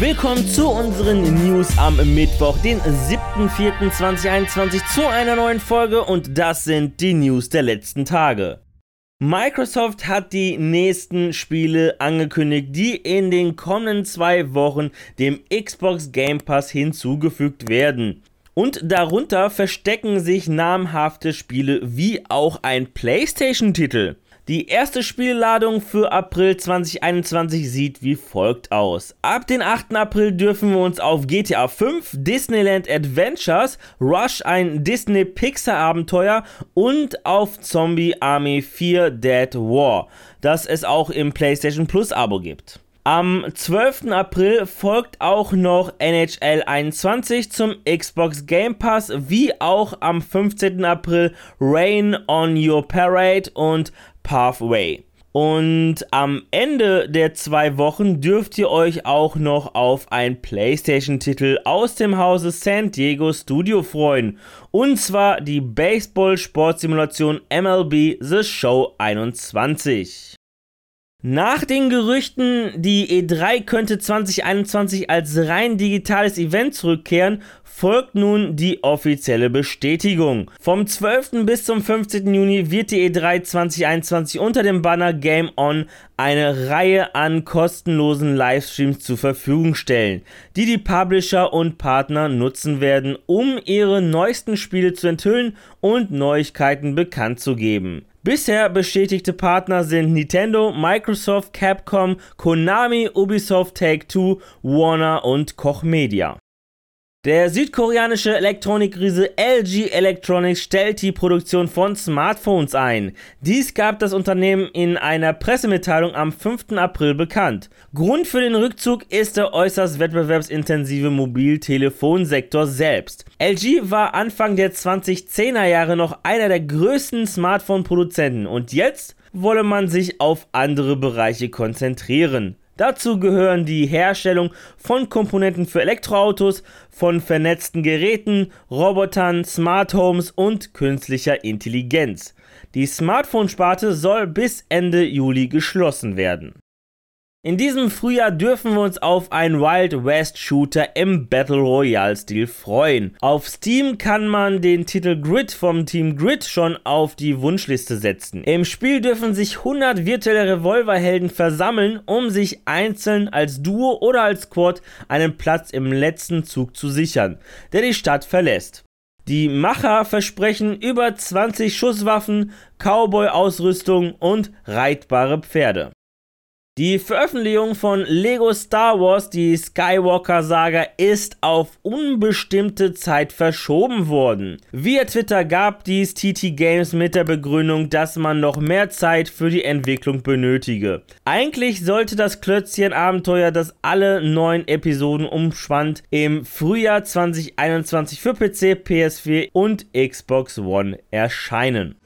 Willkommen zu unseren News am Mittwoch, den 7.4.2021 zu einer neuen Folge und das sind die News der letzten Tage. Microsoft hat die nächsten Spiele angekündigt, die in den kommenden zwei Wochen dem Xbox Game Pass hinzugefügt werden. Und darunter verstecken sich namhafte Spiele wie auch ein PlayStation-Titel. Die erste Spielladung für April 2021 sieht wie folgt aus. Ab den 8. April dürfen wir uns auf GTA 5, Disneyland Adventures, Rush ein Disney Pixar Abenteuer und auf Zombie Army 4 Dead War, das es auch im PlayStation Plus Abo gibt. Am 12. April folgt auch noch NHL 21 zum Xbox Game Pass, wie auch am 15. April Rain on Your Parade und Pathway. Und am Ende der zwei Wochen dürft ihr euch auch noch auf ein PlayStation-Titel aus dem Hause San Diego Studio freuen. Und zwar die Baseball-Sportsimulation MLB The Show 21. Nach den Gerüchten, die E3 könnte 2021 als rein digitales Event zurückkehren, folgt nun die offizielle Bestätigung. Vom 12. bis zum 15. Juni wird die E3 2021 unter dem Banner Game On eine Reihe an kostenlosen Livestreams zur Verfügung stellen, die die Publisher und Partner nutzen werden, um ihre neuesten Spiele zu enthüllen und Neuigkeiten bekannt zu geben. Bisher bestätigte Partner sind Nintendo, Microsoft, Capcom, Konami, Ubisoft Take-Two, Warner und Koch Media. Der südkoreanische Elektronikriese LG Electronics stellt die Produktion von Smartphones ein. Dies gab das Unternehmen in einer Pressemitteilung am 5. April bekannt. Grund für den Rückzug ist der äußerst wettbewerbsintensive Mobiltelefonsektor selbst. LG war Anfang der 2010er Jahre noch einer der größten Smartphone-Produzenten und jetzt wolle man sich auf andere Bereiche konzentrieren. Dazu gehören die Herstellung von Komponenten für Elektroautos, von vernetzten Geräten, Robotern, Smart Homes und künstlicher Intelligenz. Die Smartphone-Sparte soll bis Ende Juli geschlossen werden. In diesem Frühjahr dürfen wir uns auf einen Wild West Shooter im Battle Royale Stil freuen. Auf Steam kann man den Titel Grid vom Team Grid schon auf die Wunschliste setzen. Im Spiel dürfen sich 100 virtuelle Revolverhelden versammeln, um sich einzeln als Duo oder als Squad einen Platz im letzten Zug zu sichern, der die Stadt verlässt. Die Macher versprechen über 20 Schusswaffen, Cowboy-Ausrüstung und reitbare Pferde. Die Veröffentlichung von Lego Star Wars, die Skywalker Saga, ist auf unbestimmte Zeit verschoben worden. Via Twitter gab dies TT Games mit der Begründung, dass man noch mehr Zeit für die Entwicklung benötige. Eigentlich sollte das Klötzchen-Abenteuer, das alle neun Episoden umspannt, im Frühjahr 2021 für PC, PS4 und Xbox One erscheinen.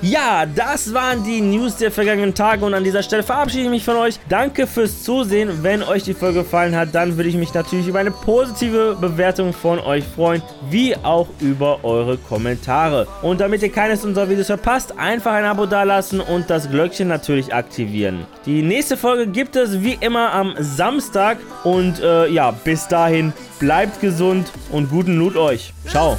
Ja, das waren die News der vergangenen Tage und an dieser Stelle verabschiede ich mich von euch. Danke fürs Zusehen. Wenn euch die Folge gefallen hat, dann würde ich mich natürlich über eine positive Bewertung von euch freuen, wie auch über eure Kommentare. Und damit ihr keines unserer Videos verpasst, einfach ein Abo dalassen und das Glöckchen natürlich aktivieren. Die nächste Folge gibt es wie immer am Samstag und äh, ja, bis dahin bleibt gesund und guten Loot euch. Ciao.